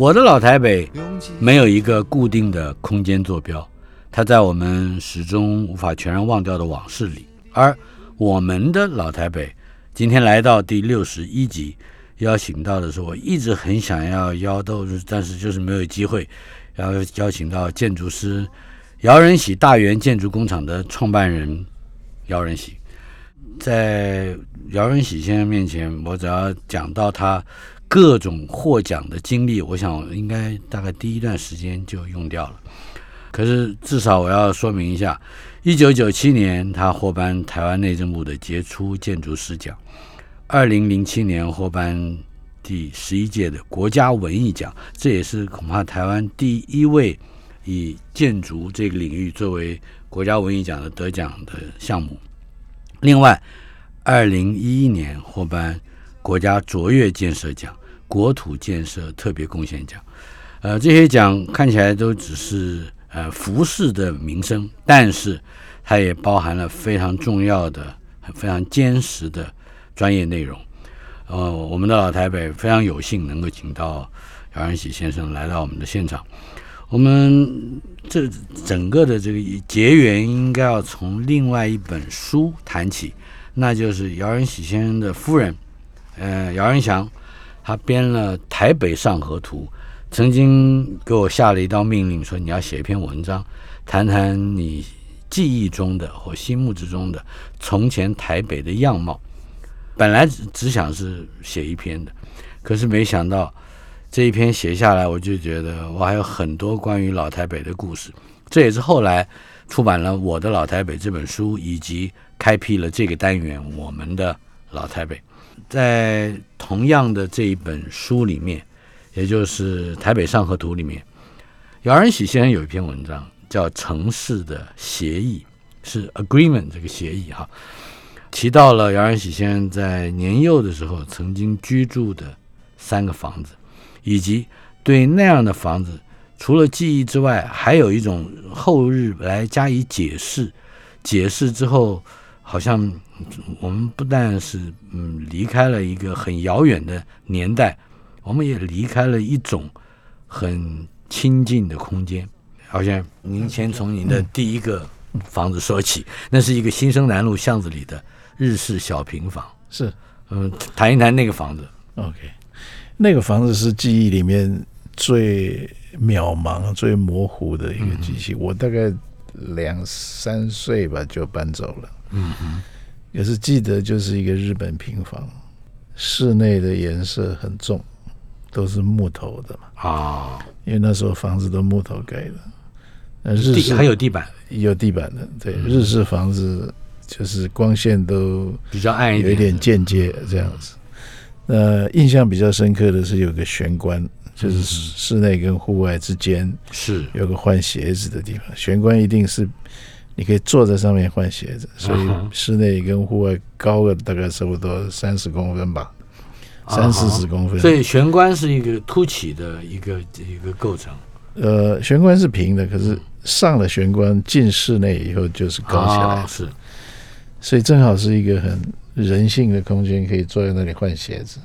我的老台北没有一个固定的空间坐标，它在我们始终无法全然忘掉的往事里。而我们的老台北今天来到第六十一集，邀请到的是我一直很想要邀到，但是就是没有机会，要邀请到建筑师姚仁喜大元建筑工厂的创办人姚仁喜。在姚仁喜先生面前，我只要讲到他。各种获奖的经历，我想应该大概第一段时间就用掉了。可是至少我要说明一下：一九九七年他获颁台湾内政部的杰出建筑师奖；二零零七年获颁第十一届的国家文艺奖，这也是恐怕台湾第一位以建筑这个领域作为国家文艺奖的得奖的项目。另外，二零一一年获颁国家卓越建设奖。国土建设特别贡献奖，呃，这些奖看起来都只是呃服饰的名声，但是它也包含了非常重要的、非常坚实的专业内容。呃，我们的老台北非常有幸能够请到姚仁喜先生来到我们的现场。我们这整个的这个结缘应该要从另外一本书谈起，那就是姚仁喜先生的夫人，呃，姚仁祥。他编了《台北上河图》，曾经给我下了一道命令，说你要写一篇文章，谈谈你记忆中的或心目之中的从前台北的样貌。本来只只想是写一篇的，可是没想到这一篇写下来，我就觉得我还有很多关于老台北的故事。这也是后来出版了《我的老台北》这本书，以及开辟了这个单元《我们的老台北》。在同样的这一本书里面，也就是《台北上河图》里面，姚仁喜先生有一篇文章叫《城市的协议》，是 agreement 这个协议哈，提到了姚仁喜先生在年幼的时候曾经居住的三个房子，以及对那样的房子除了记忆之外，还有一种后日来加以解释，解释之后好像。我们不但是嗯离开了一个很遥远的年代，我们也离开了一种很亲近的空间。好像您先从您的第一个房子说起，那是一个新生南路巷子里的日式小平房。是，嗯，谈一谈那个房子。OK，那个房子是记忆里面最渺茫、最模糊的一个记忆。我大概两三岁吧就搬走了。嗯嗯。也是记得，就是一个日本平房，室内的颜色很重，都是木头的嘛。啊，因为那时候房子都木头盖的。那日式还有地板，有地板的。对，日式房子就是光线都比较暗一点，有一点间接这样子。那印象比较深刻的是有个玄关，就是室内跟户外之间是有个换鞋子的地方。玄关一定是。你可以坐在上面换鞋子，所以室内跟户外高个大概差不多三十公分吧，三四十公分。所以玄关是一个凸起的一个一个构成。呃，玄关是平的，可是上了玄关进室内以后就是高起来，是。所以正好是一个很人性的空间，可以坐在那里换鞋子，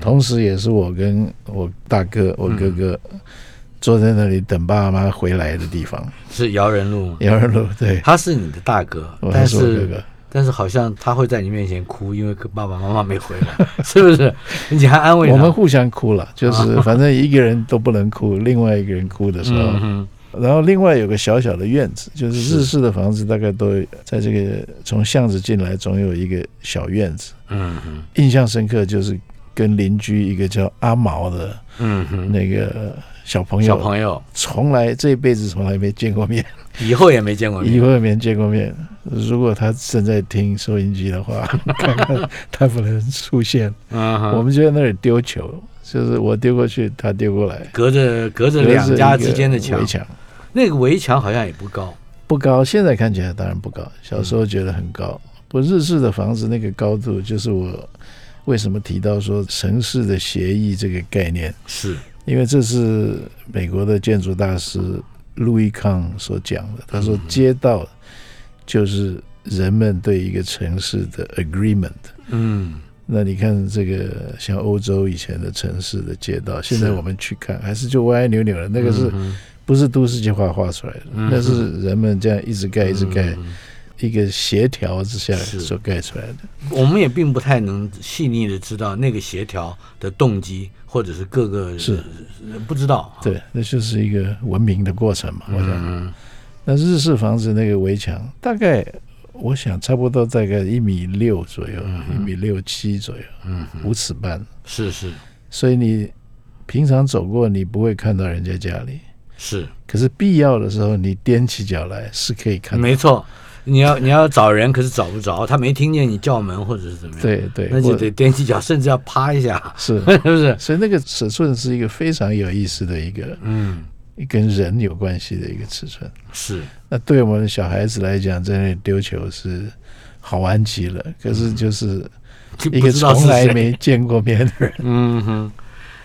同时也是我跟我大哥、我哥哥。坐在那里等爸爸妈妈回来的地方。是姚仁路，姚仁路对，他是你的大哥，但是但是好像他会在你面前哭，因为爸爸妈妈没回来，是不是？你还安慰我们互相哭了，就是反正一个人都不能哭，另外一个人哭的时候，然后另外有个小小的院子，就是日式的房子大概都在这个从巷子进来总有一个小院子。嗯，印象深刻就是跟邻居一个叫阿毛的嗯哼，那个小朋友，小朋友。从来这一辈子从来没见过面，以后也没见过面，以后也没见过面。如果他正在听收音机的话，看看他不能出现。嗯，我们就在那里丢球，就是我丢过去，他丢过来，隔着隔着两家之间的墙。围，墙。那个围墙好像也不高，不高，现在看起来当然不高，小时候觉得很高。不日式的房子那个高度，就是我为什么提到说城市的协议这个概念，是，因为这是美国的建筑大师路易康所讲的。他说，街道就是人们对一个城市的 agreement。嗯，那你看这个像欧洲以前的城市的街道，现在我们去看还是就歪歪扭扭的，那个是嗯不是都市计划画出来的？嗯那是人们这样一直盖一直盖，嗯一个协调之下所盖出来的。我们也并不太能细腻的知道那个协调的动机，或者是各个是呃不知道，对，那就是一个文明的过程嘛。我想，嗯，那日式房子那个围墙，大概我想差不多大概一米六左右，一米六七左右，嗯，五尺半。是是所以你平常走过，你不会看到人家家里。是，可是必要的时候，你踮起脚来是可以看到。没错。你要你要找人，可是找不着，他没听见你叫门或者是怎么样，，对对，那就得踮起脚，甚至要趴一下，是，是不是？所以那个尺寸是一个非常有意思的一个嗯，跟人有关系的一个尺寸。是，那对我们小孩子来讲，在那里丢球是好玩极了。可是就是一个从来没见过面的人，嗯哼，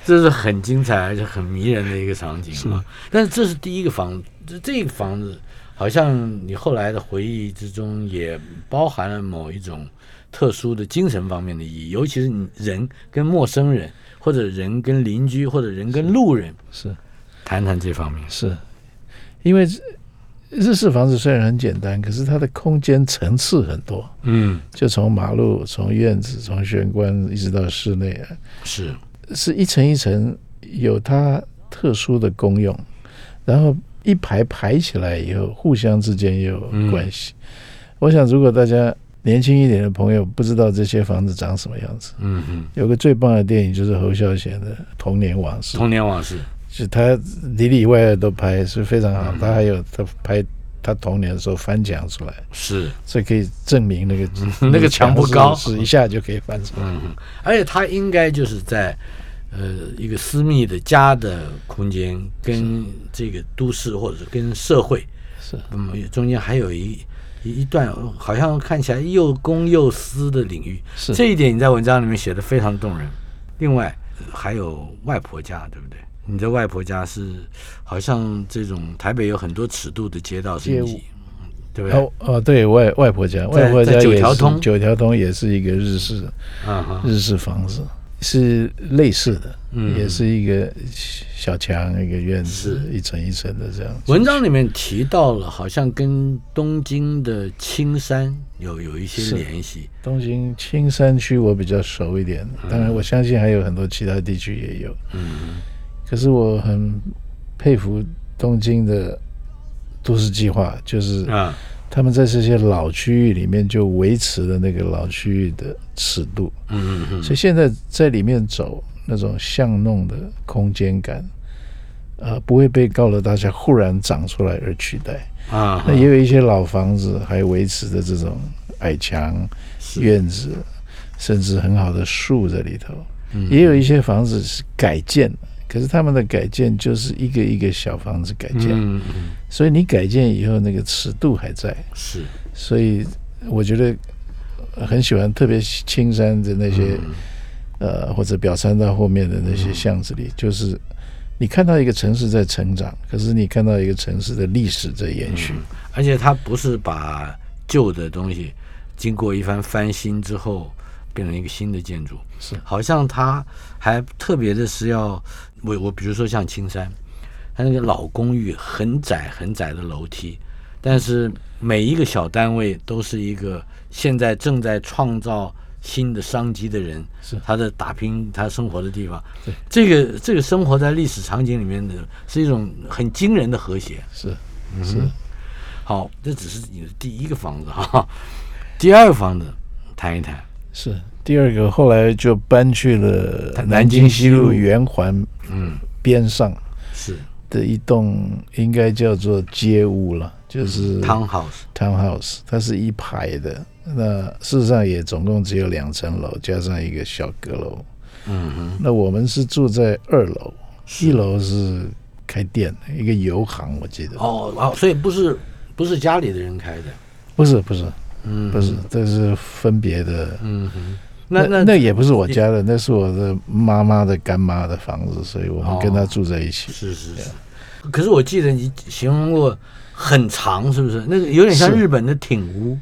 这是很精彩而且很迷人的一个场景啊。但是这是第一个房子，这这个房子好像你后来的回忆之中也包含了某一种特殊的精神方面的意义，尤其是你人跟陌生人，或者人跟邻居，或者人跟路人是谈谈这方面。是，因为日式房子虽然很简单，可是它的空间层次很多，嗯，就从马路、从院子、从玄关一直到室内啊，是，是一层一层有它特殊的功用，然后一排排起来以后，互相之间也有关系。我想，如果大家年轻一点的朋友不知道这些房子长什么样子，嗯嗯，有个最棒的电影就是侯孝贤的《童年往事》，童年往事，是他里里外外都拍，是非常好。他还有他拍他童年的时候翻墙出来，是，这可以证明那个 那个墙不高。是是一下就可以翻出来。而且他应该就是在呃一个私密的家的空间，跟这个都市或者跟社会，是嗯，中间还有一一一段好像看起来又公又私的领域，是这一点你在文章里面写的非常动人。另外还有外婆家，对不对？你的外婆家是好像这种台北有很多尺度的街道是你，对不对？哦哦，对外外婆家，外婆家九条通九条通也是一个日式嗯哼，日式房子，是类似的，嗯也是一个小墙一个院子是，一层一层的这样。文章里面提到了，好像跟东京的青山有有一些联系。东京青山区我比较熟一点，当然我相信还有很多其他地区也有。嗯可是我很佩服东京的都市计划，就是啊，他们在这些老区域里面就维持了那个老区域的尺度，嗯嗯嗯。所以现在在里面走那种巷弄的空间感，呃，不会被高楼大厦忽然长出来而取代。嗯啊，那也有一些老房子还维持着这种矮墙、院子，甚至很好的树在里头。嗯。也有一些房子是改建的，可是他们的改建就是一个一个小房子改建，嗯嗯。所以你改建以后那个尺度还在，是。所以我觉得很喜欢，特别青山的那些、嗯。呃或者表参道后面的那些巷子里，就是你看到一个城市在成长，可是你看到一个城市的历史在延续。而且它不是把旧的东西经过一番翻新之后变成一个新的建筑，是。好像它还特别的是要我我比如说像青山，它那个老公寓很窄很窄的楼梯，但是每一个小单位都是一个现在正在创造新的商机的人，是他的打拼他生活的地方对，这个这个生活在历史场景里面的是一种很惊人的和谐。是是好，这只是你的第一个房子哈，第二个房子谈一谈。是。第二个后来就搬去了南南京西路圆环嗯，边上是的一栋，应该叫做街屋了，就是嗯 townhouse，townhouse，它是一排的。那事实上也总共只有两层楼，加上一个小阁楼。嗯哼，那我们是住在二楼，一楼是开店的，一个油行，我记得。哦哦，所以不是不是家里的人开的，不是不是嗯，不是，这是分别的。嗯哼，那那那那也不是我家的，那是我的妈妈的干妈的房子，所以我们跟她住在一起。是是是，可是我记得你形容过很长，是不是？那个有点像日本的町屋，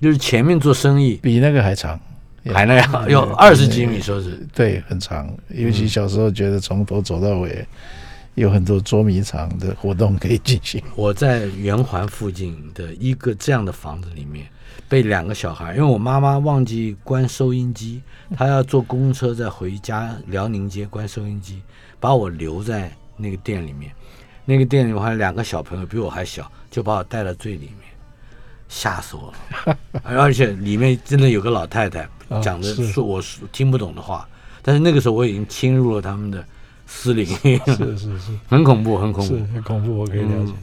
就是前面做生意。比那个还长，还那样，有二十几米，说是。对，很长。尤其小时候觉得从头走到尾，有很多捉迷藏的活动可以进行。我在圆环附近的一个这样的房子里面，被两个小孩，因为我妈妈忘记关收音机，她要坐公车再回家辽宁街关收音机，把我留在那个店里面。那个店里我还有两个小朋友比我还小，就把我带到最里面，吓死我了。而且里面真的有个老太太 啊讲的是说我是听不懂的话，但是那个时候我已经侵入了他们的私领域，是是是 很恐怖，很恐是怖。很恐怖，我可以了解嗯。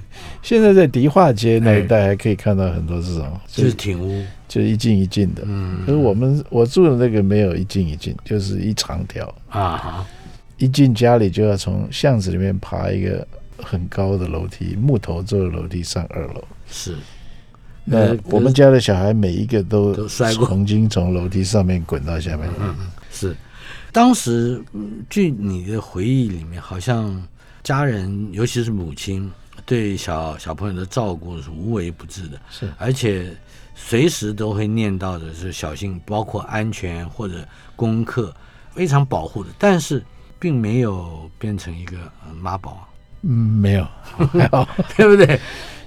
现在在迪化街那一带还可以看到很多这种，就是挺屋，就一进一进的。嗯可是我们我住的那个没有一进一进，就是一长条，啊，一进家里就要从巷子里面爬一个很高的楼梯，木头做的楼梯上二楼。是。那呃我们家的小孩每一个都都摔过曾经从楼梯上面滚到下面。嗯是，当时嗯据你的回忆里面，好像家人，尤其是母亲，对小小朋友的照顾是无微不至的，是而且随时都会念叨的是小心，包括安全或者功课，非常保护的，但是并没有变成一个呃妈宝，嗯，没有，没有。对不对？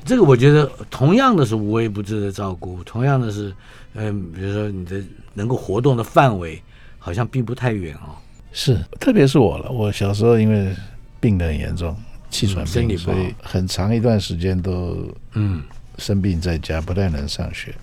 这个我觉得同样的是无微不至的照顾，同样的是，嗯、比如说你的能够活动的范围好像并不太远哦。是，特别是我了。我小时候因为病得很严重，气喘病，所以很长一段时间都嗯，生病在家，不太能上学。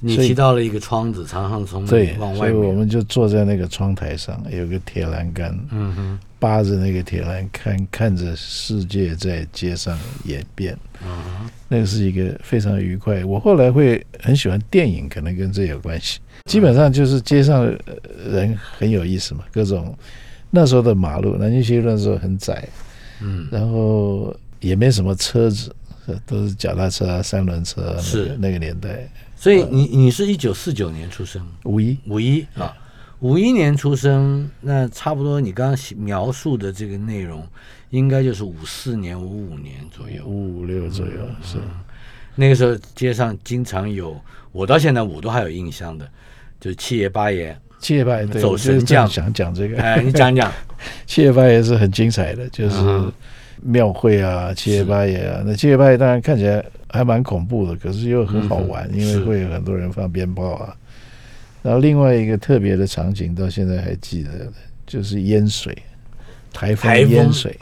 你提到了一个窗子，常常从对，往外所以我，们就坐在那个窗台上，有个铁栏杆，嗯哼，扒着那个铁栏看，看着世界在街上演变。嗯，那个是一个非常愉快。我后来会很喜欢电影，可能跟这有关系。基本上就是街上呃人很有意思嘛，各种那时候的马路，南京西路那时候很窄，嗯，然后也没什么车子，呃都是脚踏车啊、三轮车啊，那是个那个年代。所以你你是一九四九年出生，五一五一啊，五一年出生，那差不多你刚刚描述的这个内容，应该就是五四年、五五年左右。五五六左右是那个时候街上经常有，我到现在我都还有印象的，就是七爷八爷。七爷八爷，对，走神将想讲这个。哎，你讲讲。七爷八爷是很精彩的，就是嗯庙会啊，七爷八爷啊。那七爷八爷当然看起来还蛮恐怖的，可是又很好玩，因为会有很多人放鞭炮啊。然后另外一个特别的场景，到现在还记得，就是淹水，台风淹水，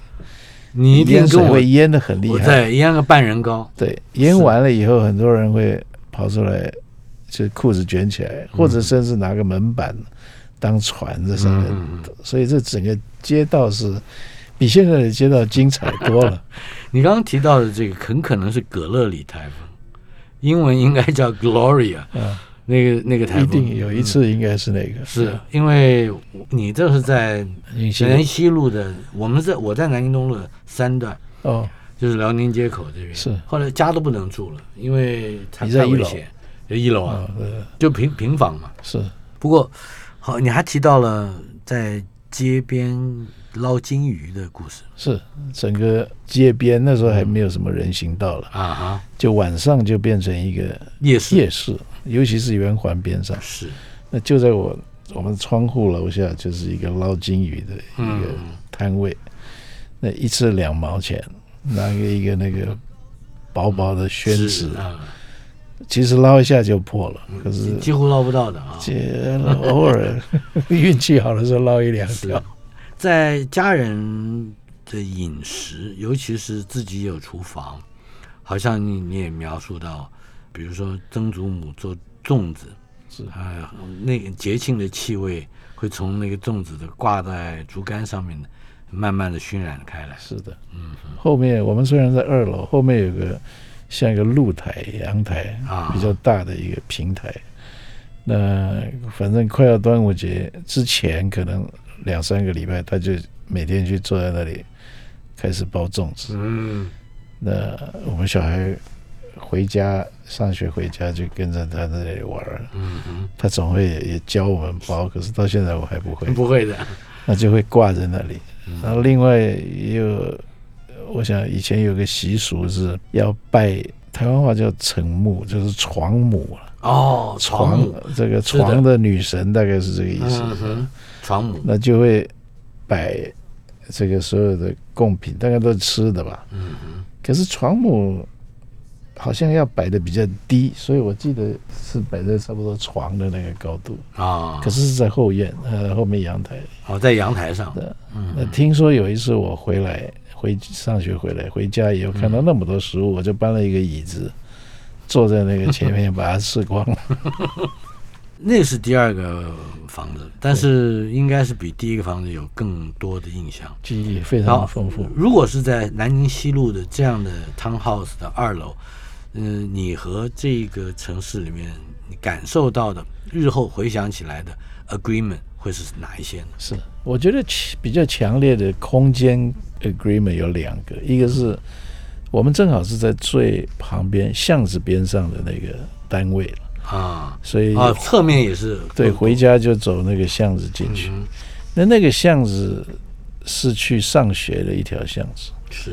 你一定淹水跟我会淹的很厉害。对，淹个半人高。对，淹完了以后，很多人会跑出来，就裤子卷起来，或者甚至拿个门板当船在上面。所以这整个街道是比现在的街道精彩多了。你刚刚提到的这个很可能是葛勒里台风，英文应该叫 Gloria，嗯，那个那个台一风定有一次应该是那个，是因为你这是在南京西路。的，我们在我在南京东路的三段，哦，就是辽宁街口这边。是。后来家都不能住了，因为太你在一楼。太危险。就一楼啊，就平平房嘛。是。不过好，你还提到了在街边捞金鱼的故事。是，整个街边那时候还没有什么人行道了，啊哈，就晚上就变成一个夜市。夜市，尤其是圆环边上，是。那就在我我们窗户楼下就是一个捞金鱼的一个嗯。摊位，那一次两毛钱，拿个一个那个薄薄的宣纸。其实捞一下就破了，可是几乎捞不到的啊。这偶尔 运气好的时候捞一两条。在家人的饮食，尤其是自己有厨房，好像你你也描述到，比如说曾祖母做粽子，是啊，那个节庆的气味会从那个粽子的挂在竹竿上面的，慢慢的熏染开来。是的，嗯，后面我们虽然在二楼，后面有个像一个露台、阳台啊比较大的一个平台。那反正快要端午节之前，可能两三个礼拜，他就每天去坐在那里开始包粽子。嗯，那我们小孩回家上学回家就跟着他在那里玩儿，嗯哼，他总会也也教我们包，可是到现在我还不会。不会的，那就会挂在那里。然后另外也有，我想以前有个习俗是要拜，台湾话叫成木，就是床母了。哦，床母，这个床的女神大概是这个意思。床母，那就会摆这个所有的贡品，大概都是吃的吧。嗯哼，可是床母好像要摆的比较低，所以我记得是摆在差不多床的那个高度。啊，可是是在后院，呃，后面阳台。哦，在阳台上，的嗯那听说有一次我回来，回上学回来，回家以后看到那么多食物，我就搬了一个椅子，坐在那个前面把它吃光了。那是第二个房子，但是应该是比第一个房子有更多的印象。记忆非常丰富。如果是在南宁西路的这样的 townhouse 的二楼，嗯、你和这个城市里面你感受到的，日后回想起来的 agreement 会是哪一些呢？是，我觉得比较强烈的空间 agreement 有两个，一个是我们正好是在最旁边巷子边上的那个单位了，啊所以啊，侧面也是对回家就走那个巷子进去。嗯那那个巷子是去上学的一条巷子，是。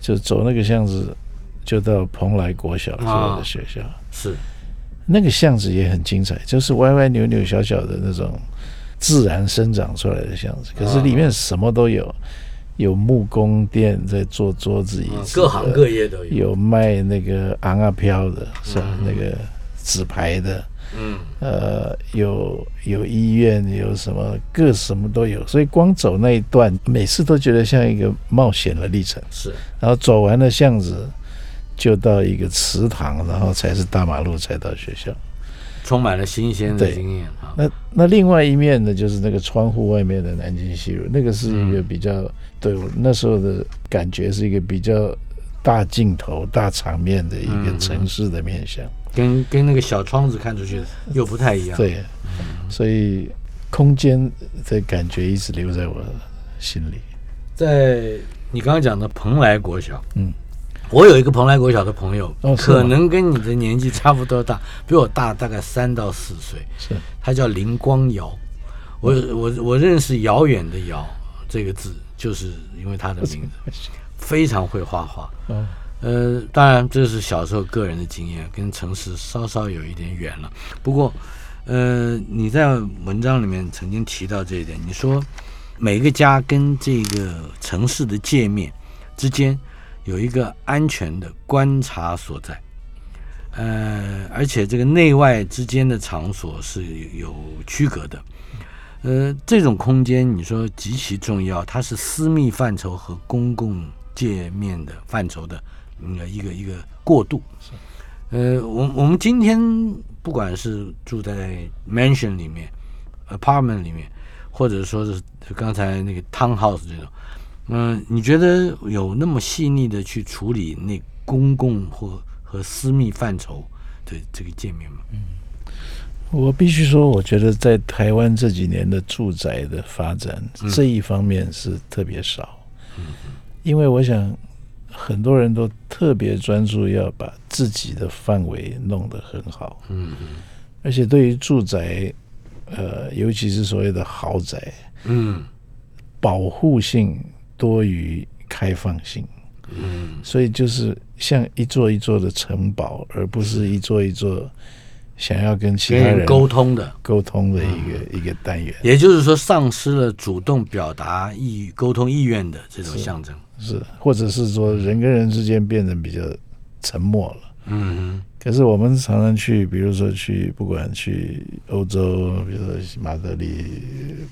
就走那个巷子就到蓬莱国小是我的学校。是。那个巷子也很精彩，就是歪歪扭扭小小的那种自然生长出来的巷子，可是里面什么都有，有木工店在做桌子椅各行各业都有，有卖那个昂啊飘的，是吧？那个纸牌的，嗯。呃，有有医院，有什么各什么都有，所以光走那一段，每次都觉得像一个冒险的历程。是。然后走完了巷子，就到一个祠堂，然后才是大马路，才到学校。充满了新鲜的经验啊。那那另外一面呢，就是那个窗户外面的南京西路，那个是一个比较、对我那时候的感觉是一个比较大镜头、大场面的一个城市的面相。跟跟那个小窗子看出去又不太一样。，对，所以空间的感觉一直留在我心里。在你刚刚讲的蓬莱国小，嗯，我有一个蓬莱国小的朋友，哦可能跟你的年纪差不多大，比我大大概三到四岁。是他叫林光尧，我我我认识遥远的遥这个字，就是因为他的名字，非常会画画。嗯，呃，当然这是小时候个人的经验，跟城市稍稍有一点远了。不过，呃，你在文章里面曾经提到这一点，你说每个家跟这个城市的界面之间有一个安全的观察所在。呃，而且这个内外之间的场所是有区隔的。呃，这种空间你说极其重要，它是私密范畴和公共界面的范畴的嗯一个一个过渡。呃，我我们今天不管是住在 mansion 里面、apartment 里面，或者说是刚才那个 townhouse 这种，嗯、你觉得有那么细腻的去处理那公共或和私密范畴的这个界面吗？嗯。我必须说，我觉得在台湾这几年的住宅的发展、这一方面是特别少，嗯。因为我想很多人都特别专注要把自己的范围弄得很好，嗯。而且对于住宅，呃，尤其是所谓的豪宅，嗯。保护性多于开放性，嗯。所以就是像一座一座的城堡，而不是一座一座想要跟其他人沟通的，沟通的一个、一个单元。也就是说，丧失了主动表达意沟通意愿的这种象征。是，或者是说人跟人之间变得比较沉默了。嗯可是我们常常去，比如说去，不管去欧洲，比如说马德里、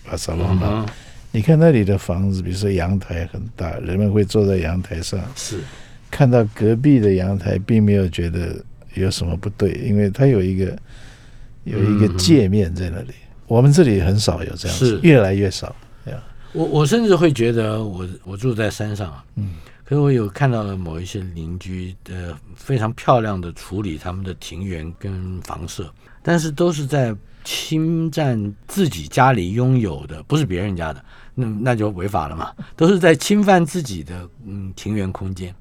巴塞罗那，嗯你看那里的房子，比如说阳台很大，人们会坐在阳台上，是看到隔壁的阳台，并没有觉得有什么不对，因为它有一个有一个嗯界面在那里。我们这里很少有这样子是，越来越少。呀，我我甚至会觉得我我住在山上啊，嗯，可是我有看到了某一些邻居的非常漂亮的处理他们的庭园跟房舍，但是都是在侵占自己家里拥有的，不是别人家的，那那就违法了嘛，都是在侵犯自己的嗯庭园空间，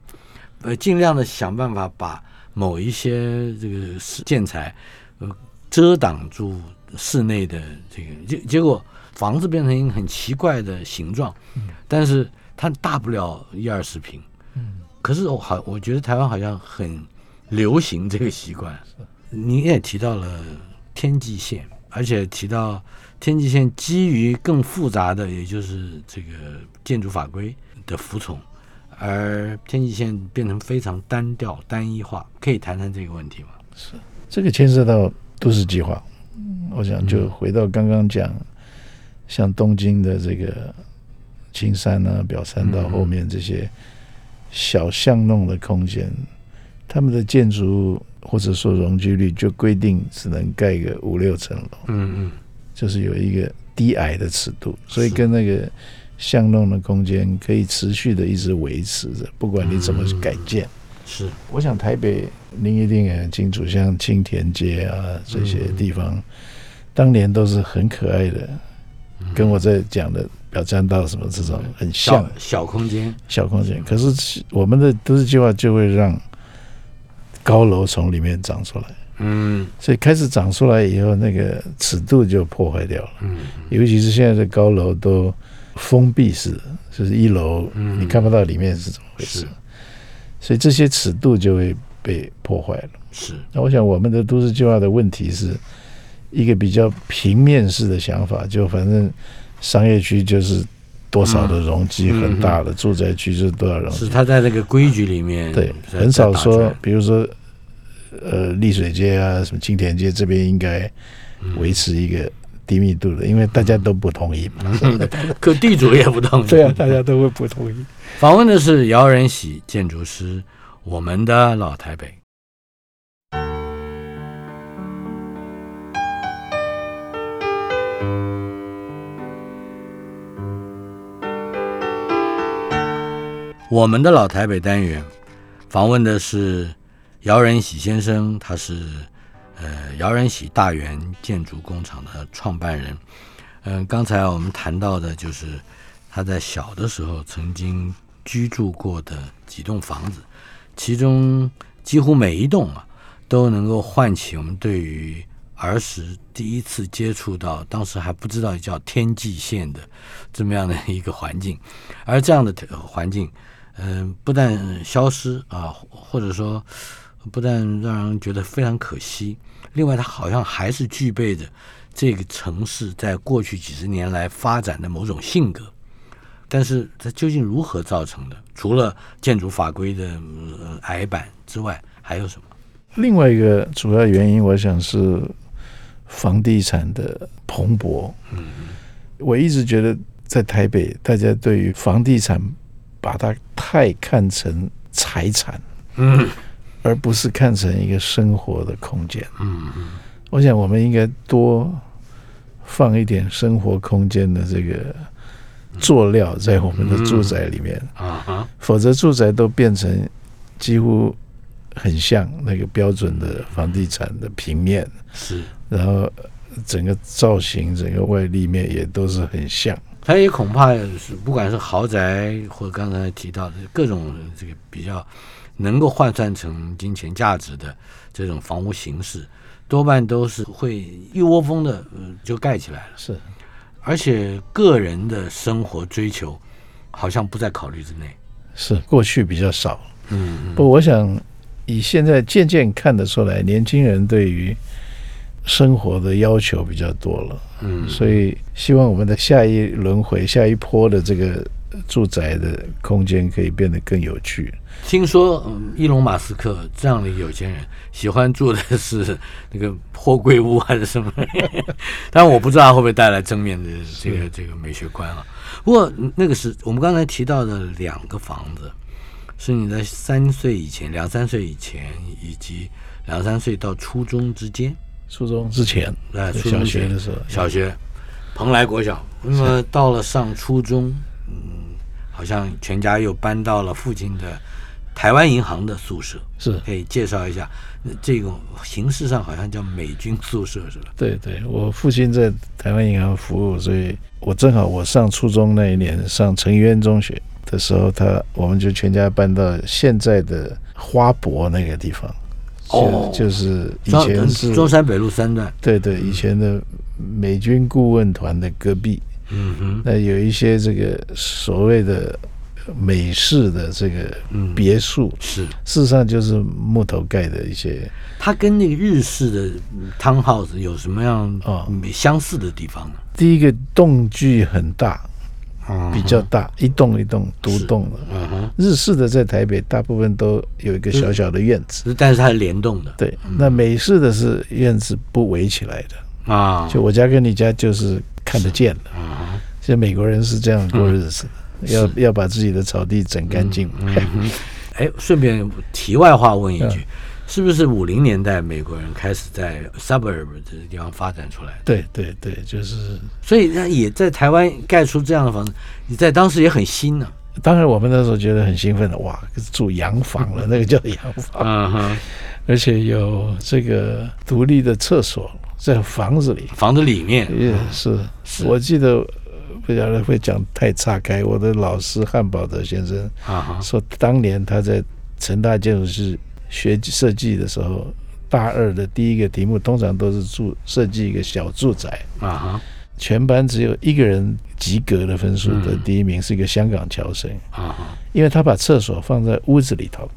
呃，尽量的想办法把某一些这个是建材呃遮挡住室内的这个结结果房子变成一个很奇怪的形状，但是它大不了一二十平，嗯，可是我好，我觉得台湾好像很流行这个习惯。你也提到了天际线，而且提到天际线基于更复杂的，也就是这个建筑法规的服从，而天际线变成非常单调、单一化。可以谈谈这个问题吗？是这个牵涉到都市计划。我想就回到刚刚讲，像东京的这个青山啊、表参道后面这些小巷弄的空间，他们的建筑物或者说容积率就规定只能盖个五六层楼，嗯嗯，就是有一个低矮的尺度，所以跟那个巷弄的空间可以持续的一直维持着，不管你怎么改建。是我想台北您一定也很清楚，像青田街啊这些地方，当年都是很可爱的，跟我在讲的表参道什么这种很像小小空间，小空间。可是我们的都市计划就会让高楼从里面长出来，嗯所以开始长出来以后，那个尺度就破坏掉了。嗯尤其是现在的高楼都封闭式，就是一楼嗯你看不到里面是怎么回事是，所以这些尺度就会被破坏了。是那我想我们的都市计划的问题是一个比较平面式的想法，就反正商业区就是多少的容积嗯很大的，住宅区就是多少容积，是他在那个规矩里面对，很少说比如说呃丽水街啊，什么青田街这边应该维持一个低密度的，因为大家都不同意嘛。可地主也不同意。对啊，大家都会不同意。访问的是姚仁喜建筑师，我们的老台北。我们的老台北单元访问的是姚仁喜先生，他是呃姚仁喜大元建筑工厂的创办人。嗯、刚才我们谈到的就是他在小的时候曾经居住过的几栋房子，其中几乎每一栋啊都能够唤起我们对于儿时第一次接触到，当时还不知道叫天际线的这么样的一个环境，而这样的环境，嗯、不但消失啊，或者说不但让人觉得非常可惜，另外它好像还是具备着这个城市在过去几十年来发展的某种性格。但是它究竟如何造成的？除了建筑法规的、呃、矮板之外，还有什么？另外一个主要原因，我想是房地产的蓬勃。嗯我一直觉得在台北，大家对于房地产把它太看成财产，嗯。而不是看成一个生活的空间。嗯嗯。我想我们应该多放一点生活空间的这个佐料在我们的住宅里面，否则住宅都变成几乎很像那个标准的房地产的平面，是，然后整个造型、整个外立面也都是很像。它也恐怕是不管是豪宅或刚才提到的各种这个比较能够换算成金钱价值的这种房屋形式，多半都是会一窝蜂的呃就盖起来了，是而且个人的生活追求好像不在考虑之内。是，过去比较少。嗯不，我想以现在渐渐看得出来，年轻人对于生活的要求比较多了。嗯，所以希望我们的下一轮回、下一波的这个住宅的空间可以变得更有趣。听说，嗯，伊隆马斯克这样的有钱人喜欢住的是那个破柜屋还是什么？但我不知道会不会带来正面的这个这个美学观啊。不过那个是我们刚才提到的两个房子，是你在三岁以前、两三岁以前，以及两三岁到初中之间。初中之前，哎，初小中学的时候，小学，蓬莱国小。那么到了上初中，嗯，好像全家又搬到了附近的台湾银行的宿舍。是可以介绍一下，呃这种形式上好像叫美军宿舍是吧？对对，我父亲在台湾银行服务，所以我正好我上初中那一年上成渊中学的时候，他我们就全家搬到现在的花博那个地方。哦。就就是以前是中山北路三段。对对，以前的美军顾问团的隔壁，嗯哼，那有一些这个所谓的美式的这个嗯。别墅，是。事实上就是木头盖的一些它跟那个日式的嗯 townhouse 有什么样哦。嗯相似的地方呢？第一个动距很大，嗯比较大，一栋一栋独栋的。日式的在台北大部分都有一个小小的院子，但是它是联动的。对。那美式的是院子不围起来的，啊，就我家跟你家就是看得见的。嗯其实美国人是这样过日子的，要要把自己的草地整干净。哎，顺便题外话问一句 嗯，是不是五零年代美国人开始在 suburb 这个地方发展出来的？对对对，就是。所以那也在台湾盖出这样的房子，你在当时也很新呢、当然我们那时候觉得很兴奋的，哇，住洋房了，那个叫洋房，嗯哼，而且有这个独立的厕所在房子里。房子里面也是，我记得呃不晓得会讲太岔开。我的老师汉堡德先生啊哈，说，当年他在成大建筑师学设计的时候，大二的第一个题目通常都是住设计一个小住宅，啊哈，全班只有一个人及格的分数的第一名是一个香港侨生，啊哈，因为他把厕所放在屋子里头，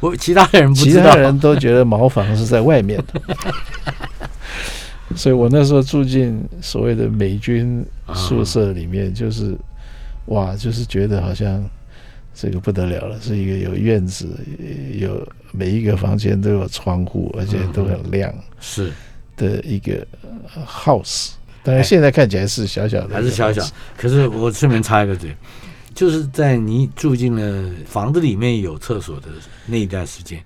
我 其他人其他，人都觉得茅房是在外面的。所以我那时候住进所谓的美军宿舍里面，就是哇，就是觉得好像这个不得了了，是一个有院子，有每一个房间都有窗户，而且都很亮是的一个呃 house。当然现在看起来是小小的，还是小小。可是我顺便插一个嘴，就是在你住进了房子里面有厕所的那一段时间，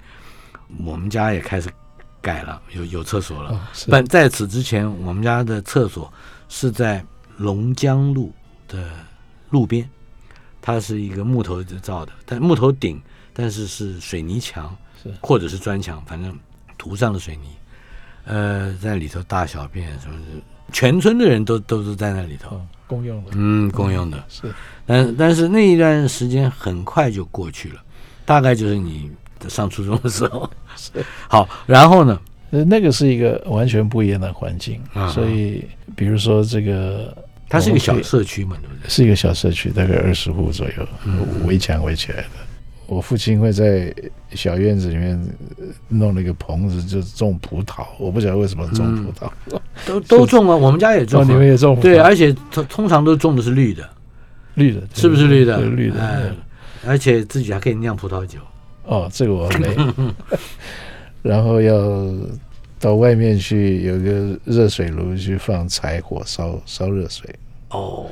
我们家也开始改了，有有厕所了。哦但在此之前，我们家的厕所是在龙江路的路边，它是一个木头造的，但木头顶，但是是水泥墙，是或者是砖墙，反正涂上了水泥。呃，在里头大小便什么的，全村的人都都是在那里头，哦，公用的，嗯，公用的。是但但是那一段时间很快就过去了，大概就是你上初中的时候。是。好，然后呢？呃，那个是一个完全不一样的环境，啊所以比如说这个，它是一个小社区嘛，对不对？是一个小社区，大概二十户左右，围墙围起来的。我父亲会在小院子里面呃弄了一个棚子，就种葡萄。我不晓得为什么种葡萄，都都种啊，我们家也种。你们也种葡萄？对，而且通通常都种的是绿的，绿的是不是绿的？绿的。哎而且自己还可以酿葡萄酒。哦，这个我没。然后要到外面去，有个热水炉去放柴火烧烧热水。哦，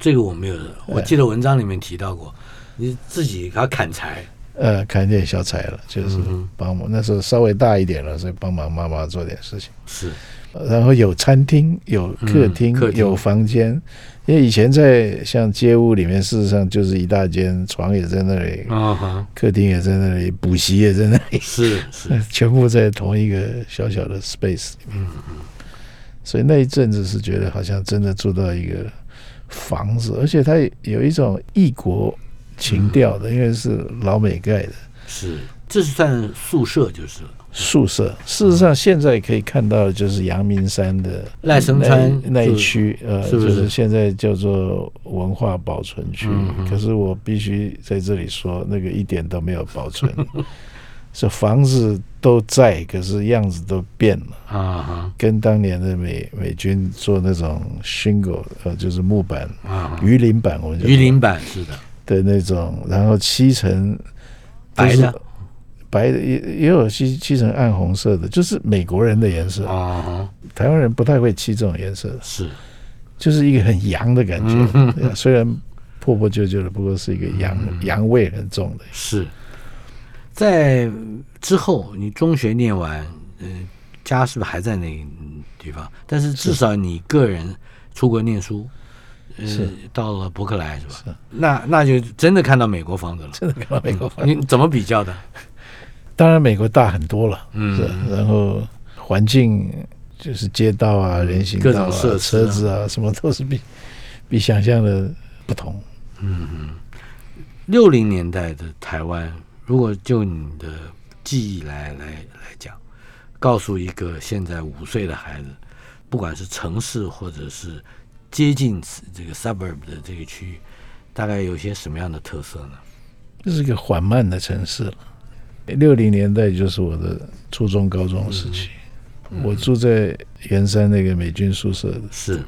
这个我没有，哎我记得文章里面提到过，你自己给他砍柴。呃，砍点小柴了，就是嗯帮忙。那时候稍微大一点了，所以帮忙妈妈做点事情。是，然后有餐厅，有客厅，嗯客厅有房间。因为以前在像街屋里面，事实上就是一大间，床也在那里，啊哈，客厅也在那里，补习也在那里，是是，全部在同一个小小的 space 里面。嗯所以那一阵子是觉得好像真的住到一个房子，而且它有一种异国情调的，因为是老美盖的。是，这是算宿舍就是了。宿舍。事实上，现在可以看到的就是阳明山的赖声川那那一区，呃，是不是就是现在叫做文化保存区。可是我必须在这里说，那个一点都没有保存。这房子都在，可是样子都变了。啊跟当年的美美军做那种 shingle，呃，就是木板、啊，鱼鳞板，我们叫鱼鳞板是的，的那种，然后漆成白的白的也也有漆漆成暗红色的，就是美国人的颜色。啊，台湾人不太会漆这种颜色，是就是一个很洋的感觉。虽然破破旧旧的，不过是一个洋嗯洋味很重的。是，在之后你中学念完，嗯、家是不是还在那个地方？但是至少你个人出国念书，呃是，到了伯克莱是吧？是那那就真的看到美国房子了。真的看到美国房子，你怎么比较的？当然美国大很多了，嗯是，然后环境就是街道啊、人行各道啊车子啊，什么都是比比想象的不同。嗯嗯六零年代的台湾，如果就你的记忆来来来讲，告诉一个现在五岁的孩子，不管是城市或者是接近这个 suburb 的这个区域，大概有些什么样的特色呢？这是一个缓慢的城市了。六零年代就是我的初中、高中时期，我住在圆山那个美军宿舍的，是。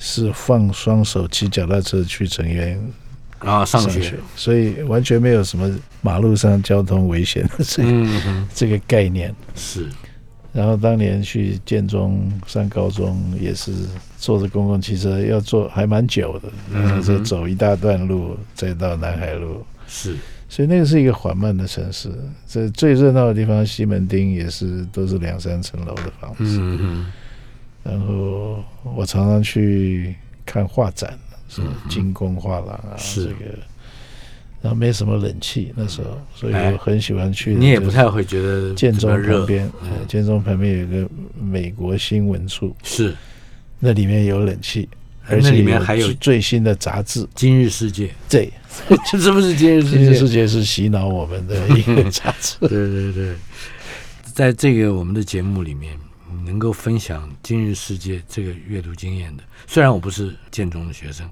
是放双手骑脚踏车去成员啊，上上学，所以完全没有什么马路上交通危险的这个、嗯，这个概念。是然后当年去建中上高中也是坐着公共汽车，要坐还蛮久的，然后就走一大段路，再到南海路。是，所以那个是一个缓慢的城市。这最热闹的地方，西门町也是都是两三层楼的房子。嗯哼，然后我常常去看画展，是金工画廊啊，这个。然后没什么冷气那时候，所以哎我很喜欢去你也不太会觉得建中热。旁，边，呃建中旁边有一个美国新闻处，是。那里面有冷气，而且里面还有最最新的杂志。今日世界，这 这是不是今日世界？今日界？世界是洗脑我们的一个杂志。对对对，在这个我们的节目里面，能够分享《今日世界》这个阅读经验的，虽然我不是建中的学生，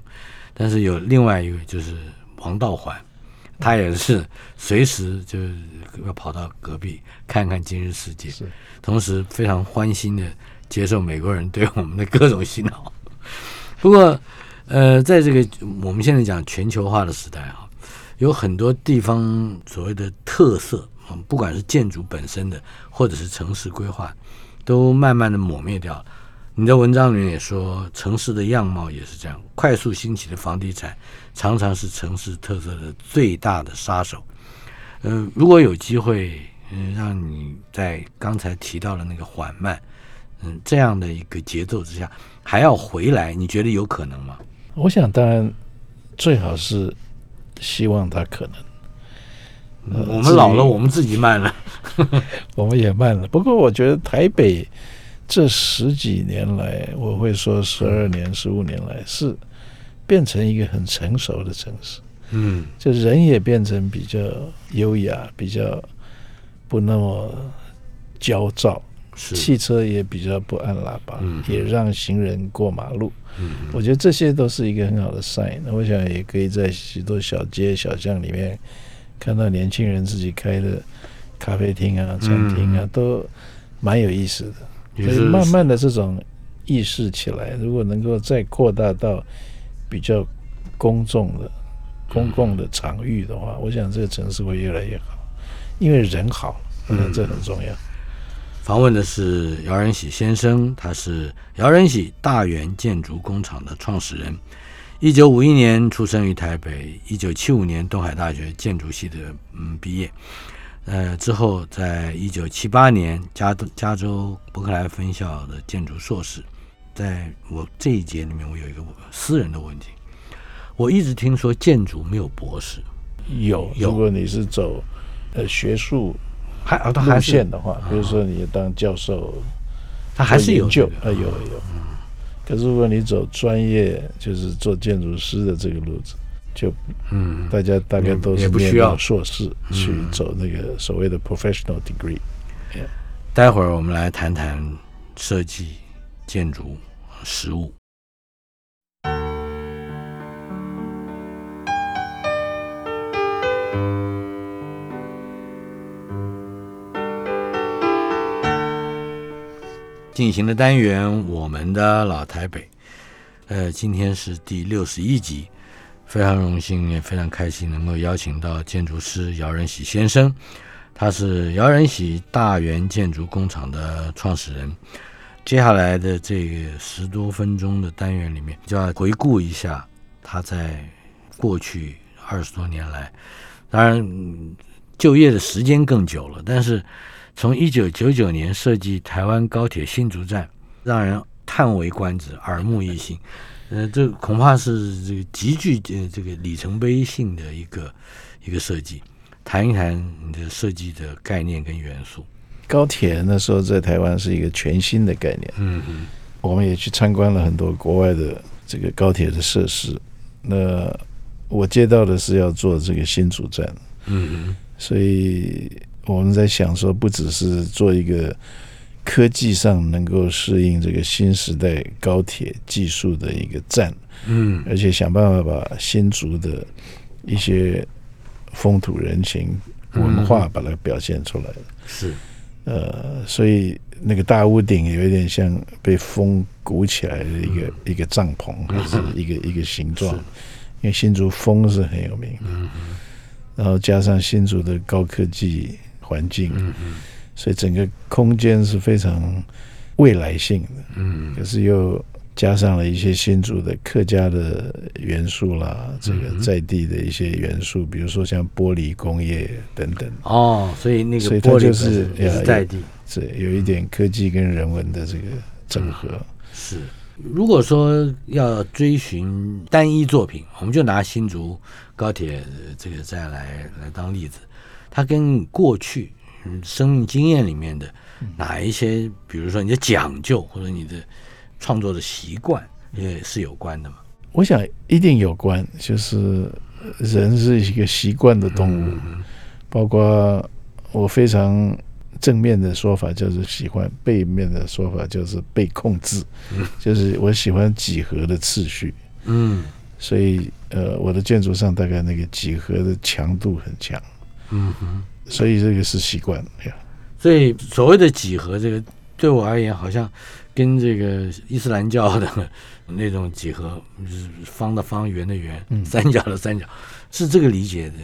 但是有另外一位就是王道环，他也是随时就要跑到隔壁看看《今日世界》，同时非常欢欣的接受美国人对我们的各种洗脑。不过，呃，在这个我们现在讲全球化的时代啊，有很多地方所谓的特色，嗯，不管是建筑本身的，或者是城市规划，都慢慢的抹灭掉了。你的文章里面也说，城市的样貌也是这样，快速兴起的房地产常常是城市特色的最大的杀手。呃，如果有机会，嗯、让你在刚才提到的那个缓慢，嗯，这样的一个节奏之下，还要回来，你觉得有可能吗？我想，当然最好是希望它可能。呃我们老了，我们自己慢了。我们也慢了。不过我觉得台北这十几年来，我会说十二年、十五年来是变成一个很成熟的城市，嗯就人也变成比较优雅，比较不那么焦躁，是汽车也比较不按喇叭，嗯也让行人过马路。嗯我觉得这些都是一个很好的 sign。那我想也可以在许多小街小巷里面看到年轻人自己开的咖啡厅啊、餐厅啊，嗯都蛮有意思的。所以也是慢慢的这种意识起来，如果能够再扩大到比较公众的、公共的场域的话，我想这个城市会越来越好，因为人好，嗯，这很重要。访问的是姚仁喜先生，他是姚仁喜大元建筑工厂的创始人。一九五一年出生于台北，一九七五年东海大学建筑系的嗯毕业，呃之后在一九七八年加加州伯克莱分校的建筑硕士。在我这一节里面，我有一个私人的问题，我一直听说建筑没有博士，有，有。如果你是走呃学术还啊，他路还线的话，比如说你当教授，他还是有啊，有有。可是如果你走专业，就是做建筑师的这个路子，就嗯。大家大概都是念不需要。到硕士去嗯走那个所谓的 professional degree。待会儿我们来谈谈设计、建筑、食物。进行的单元我们的老台北。呃今天是第六十一集。非常荣幸也非常开心能够邀请到建筑师姚仁喜先生。他是姚仁喜大元建筑工厂的创始人。接下来的这个十多分钟的单元里面，就要回顾一下他在过去二十多年来，当然就业的时间更久了，但是。从一九九九年设计台湾高铁新竹站，让人叹为观止、耳目一新。呃，这恐怕是这个极具呃这个里程碑性的一个一个设计。谈一谈你的设计的概念跟元素。高铁那时候在台湾是一个全新的概念。嗯嗯。我们也去参观了很多国外的这个高铁的设施。那我接到的是要做这个新竹站。嗯嗯。所以。我们在想说，不只是做一个科技上能够适应这个新时代高铁技术的一个站，嗯，而且想办法把新竹的一些风土人情文化把它表现出来是，呃，所以那个大屋顶有一点像被风鼓起来的一个一个帐篷，还是一个一个形状，因为新竹风是很有名的，嗯然后加上新竹的高科技。环境，所以整个空间是非常未来性的，嗯，可是又加上了一些新竹的客家的元素啦，这个在地的一些元素，比如说像玻璃工业等等。哦，所以那个，所以它就是在地，是有一点科技跟人文的这个整合。是，如果说要追寻单一作品，我们就拿新竹高铁这个站来来当例子。它跟过去生命经验里面的哪一些，比如说你的讲究或者你的创作的习惯，也是有关的吗？我想一定有关，就是人是一个习惯的动物，包括我非常正面的说法就是喜欢，背面的说法就是被控制，就是我喜欢几何的次序，嗯，所以呃，我的建筑上大概那个几何的强度很强。嗯哼，所以这个是习惯呀。所以所谓的几何，这个对我而言，好像跟这个伊斯兰教的那种几何，就是方的方、圆的圆、三角的三角，是这个理解的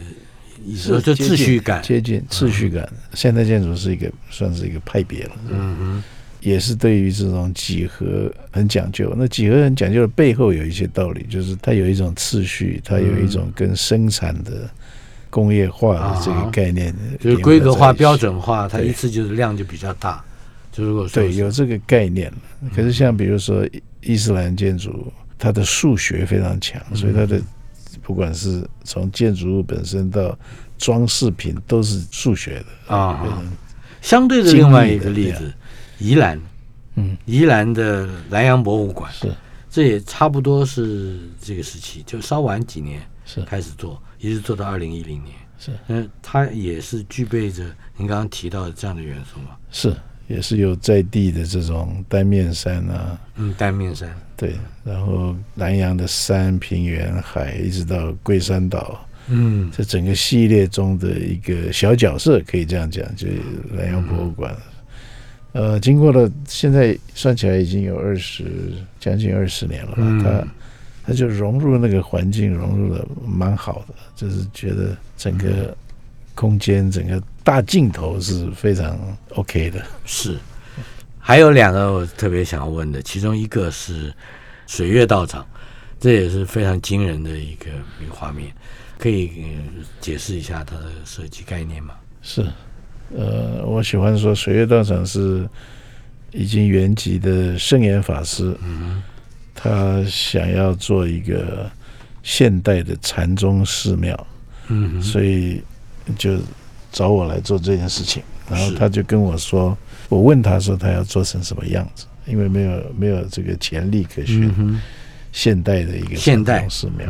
意思。就秩序感，接近秩序感。现代建筑是一个算是一个派别了。嗯哼，也是对于这种几何很讲究。那几何很讲究的背后有一些道理，就是它有一种次序，它有一种跟生产的。工业化的这个概念，就是规格化、标准化，它一次就是量就比较大。就如果说对有这个概念，可是像比如说伊斯兰建筑，它的数学非常强，所以它的不管是从建筑物本身到装饰品都是数学的。啊。相对的另外一个例子，宜兰，嗯，宜兰的南洋博物馆是，这也差不多是这个时期，就稍晚几年是。开始做。一直做到二零一零年，是，嗯，它也是具备着您刚刚提到的这样的元素嘛？是，也是有在地的这种单面山啊，嗯，单面山，对，然后南洋的山、平原、海，一直到龟山岛，嗯，这整个系列中的一个小角色，可以这样讲，就南洋博物馆，呃，经过了现在算起来已经有二十将近二十年了吧，它。他就融入那个环境，融入的蛮好的，就是觉得整个空间、整个大镜头是非常 OK 的。是，还有两个我特别想要问的，其中一个是水月道场，这也是非常惊人的一个一个画面，可以解释一下它的设计概念吗？是，呃，我喜欢说水月道场是已经圆寂的圣严法师。嗯。他想要做一个现代的禅宗寺庙，嗯，所以就找我来做这件事情。然后他就跟我说，我问他说他要做成什么样子，因为没有没有这个潜力可循，现代的一个现代寺庙，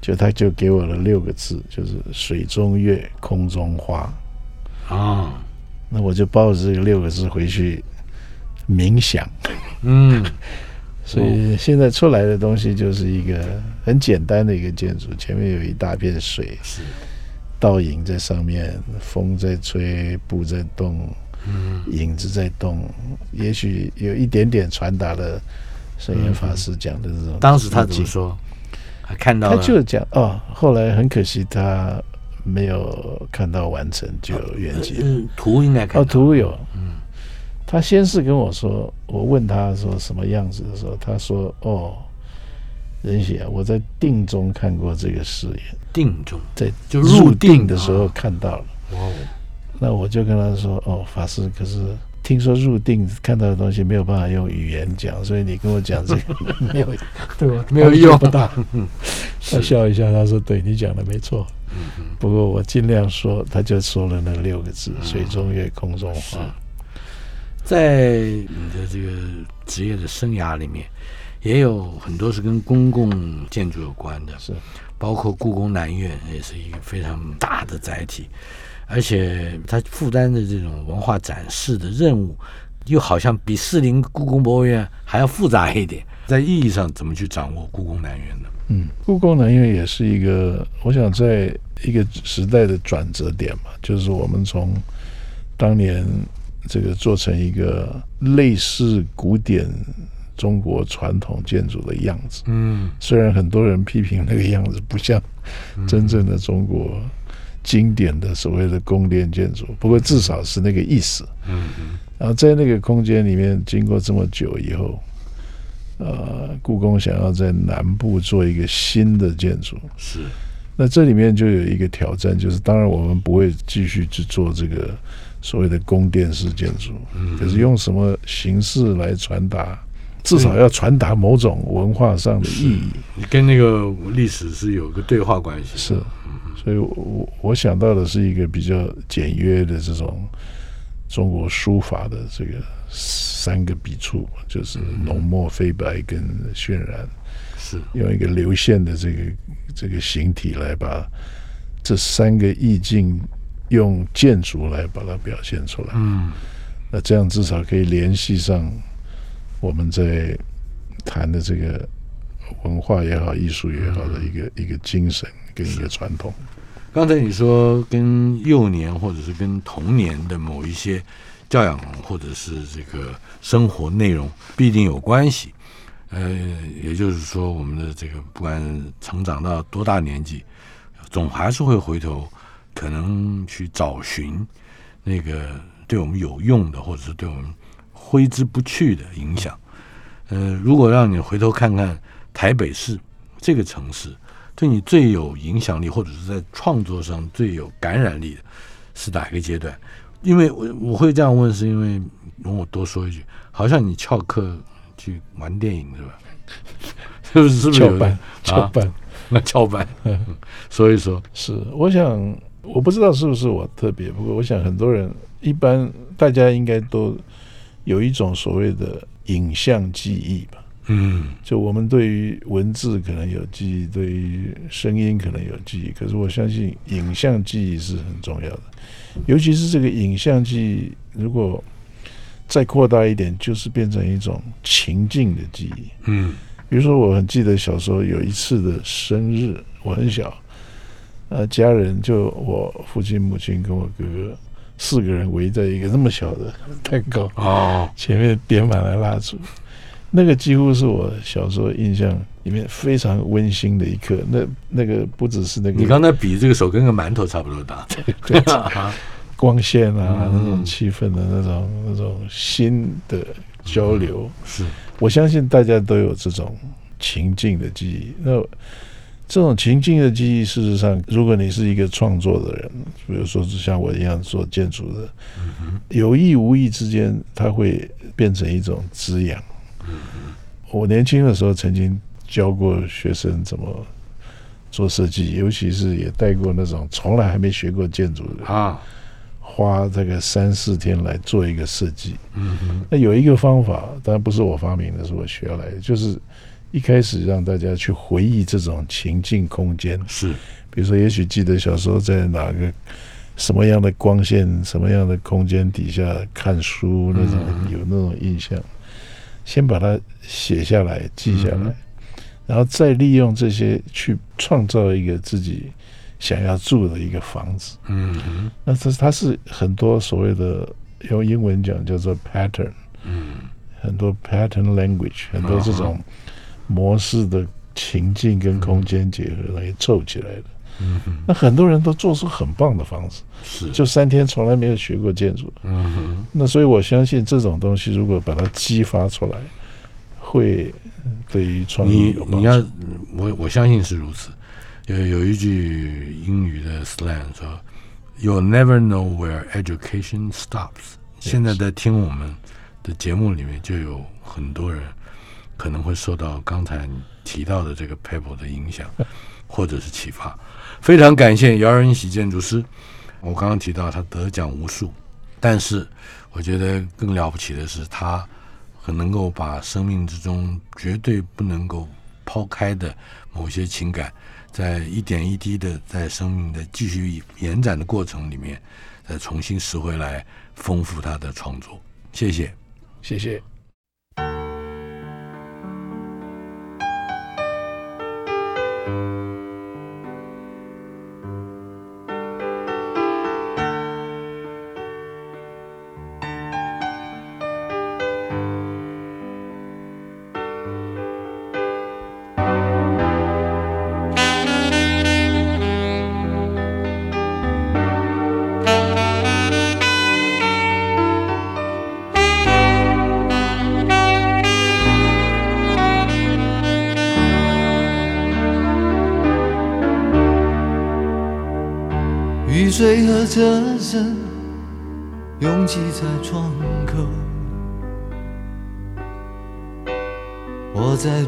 就他就给我了六个字，就是水中月，空中花。啊，那我就抱着这个六个字回去冥想，嗯。所以现在出来的东西就是一个很简单的一个建筑，前面有一大片水，是倒影在上面，风在吹，布在动，影子在动，也许有一点点传达了圣严法师讲的这种。当时他怎么说？他看到他就讲哦，后来很可惜他没有看到完成就圆寂。嗯，图应该看哦，图有。嗯，他先是跟我说，我问他说什么样子的时候，他说哦，仁喜啊，我在定中看过这个誓言。定中在就入定的时候看到了。哦，那我就跟他说哦，法师，可是。听说入定看到的东西没有办法用语言讲，所以你跟我讲这个 没有对吧？没有用不大。他笑一下，他说：“对你讲的没错。”不过我尽量说，他就说了那六个字：“水中月，空中花。”在你的这个职业的生涯里面，也有很多是跟公共建筑有关的，是包括故宫南院也是一个非常大的载体。而且它负担的这种文化展示的任务，又好像比士林故宫博物院还要复杂一点。在意义上，怎么去掌握故宫南院呢？嗯，故宫南院也是一个，我想在一个时代的转折点嘛，就是我们从当年这个做成一个类似古典中国传统建筑的样子。嗯，虽然很多人批评那个样子不像真正的中国。经典的所谓的宫殿建筑，不过至少是那个意思。嗯嗯。然后在那个空间里面，经过这么久以后，呃，故宫想要在南部做一个新的建筑，是。那这里面就有一个挑战，就是当然我们不会继续去做这个所谓的宫殿式建筑，嗯，可是用什么形式来传达？至少要传达某种文化上的意义。你跟那个历史是有个对话关系。是。所以，我我想到的是一个比较简约的这种中国书法的这个三个笔触，就是浓墨、飞白跟渲染，是用一个流线的这个这个形体来把这三个意境用建筑来把它表现出来。嗯，那这样至少可以联系上我们在谈的这个文化也好、艺术也好的一个一个精神跟一个传统。刚才你说跟幼年或者是跟童年的某一些教养或者是这个生活内容必定有关系，呃，也就是说我们的这个不管成长到多大年纪，总还是会回头可能去找寻那个对我们有用的或者是对我们挥之不去的影响。呃，如果让你回头看看台北市这个城市。对你最有影响力，或者是在创作上最有感染力的，是哪个阶段？因为我我会这样问，是因为容我多说一句，好像你翘课去玩电影是吧？是不是？是不是翘班？翘班？那翘班？所以说，是我想，我不知道是不是我特别，不过我想很多人一般大家应该都有一种所谓的影像记忆吧。嗯，就我们对于文字可能有记忆，对于声音可能有记忆，可是我相信影像记忆是很重要的，尤其是这个影像记忆，如果再扩大一点，就是变成一种情境的记忆。嗯，比如说我很记得小时候有一次的生日，我很小，呃，家人就我父亲、母亲跟我哥哥四个人围在一个那么小的 蛋糕哦，前面点满了蜡烛。那个几乎是我小时候印象里面非常温馨的一刻。那那个不只是那个，你刚才比这个手跟个馒头差不多大，对，光线啊，那种气氛的那种那种新的交流，是。我相信大家都有这种情境的记忆。那这种情境的记忆，事实上，如果你是一个创作的人，比如说是像我一样做建筑的，有意无意之间，它会变成一种滋养。我年轻的时候曾经教过学生怎么做设计，尤其是也带过那种从来还没学过建筑的啊，花这个三四天来做一个设计。嗯，那有一个方法，当然不是我发明的，是我学来的，就是一开始让大家去回忆这种情境空间。是，比如说，也许记得小时候在哪个什么样的光线、什么样的空间底下看书，那种有那种印象。先把它写下来、记下来，然后再利用这些去创造一个自己想要住的一个房子。嗯，那这它是很多所谓的用英文讲叫做 pattern，嗯。很多 pattern language，很多这种模式的情境跟空间结合来凑起来的。嗯哼，那很多人都做出很棒的房子，是，就三天从来没有学过建筑。嗯哼，那所以我相信这种东西，如果把它激发出来，会对于创意你有帮你要助。我我相信是如此。有有一句英语的 slang 说，“You'll never know where education stops。”现在在听我们的节目里面，就有很多人可能会受到刚才提到的这个 paper 的影响，或者是启发。非常感谢姚仁喜建筑师。我刚刚提到他得奖无数，但是我觉得更了不起的是他很能够把生命之中绝对不能够抛开的某些情感，在一点一滴的在生命的继续延展的过程里面，再重新拾回来，丰富他的创作。谢谢。谢谢。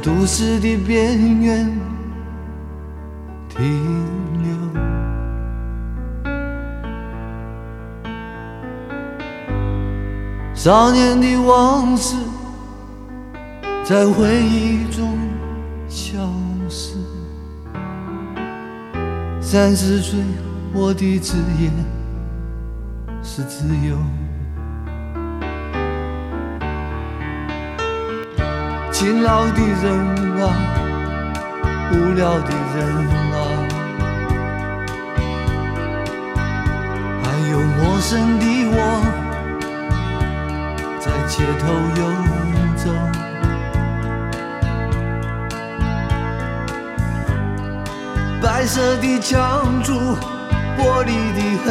都市的边缘停留。少年的往事在回忆中消失。三十岁，我的职业是自由。勤劳的人啊，无聊的人啊，还有陌生的我，在街头游走。白色的墙柱，玻璃的黑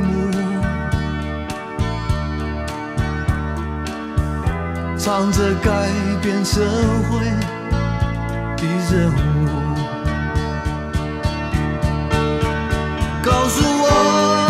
幕，扛着改变社会的任务。告诉我，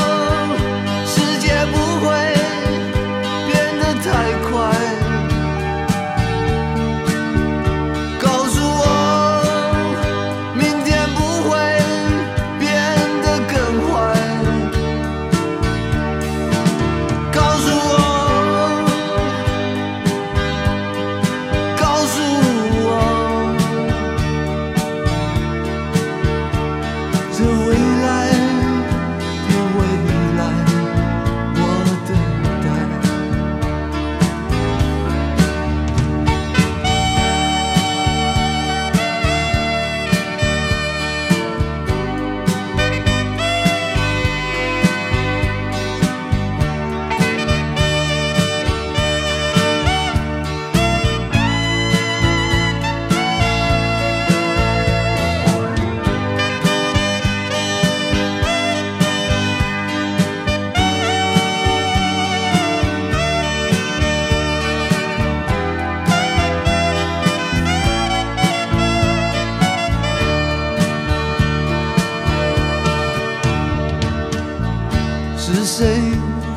谁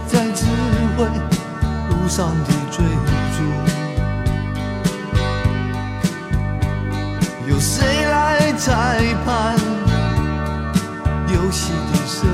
在指挥路上的追逐？由谁来裁判游戏的胜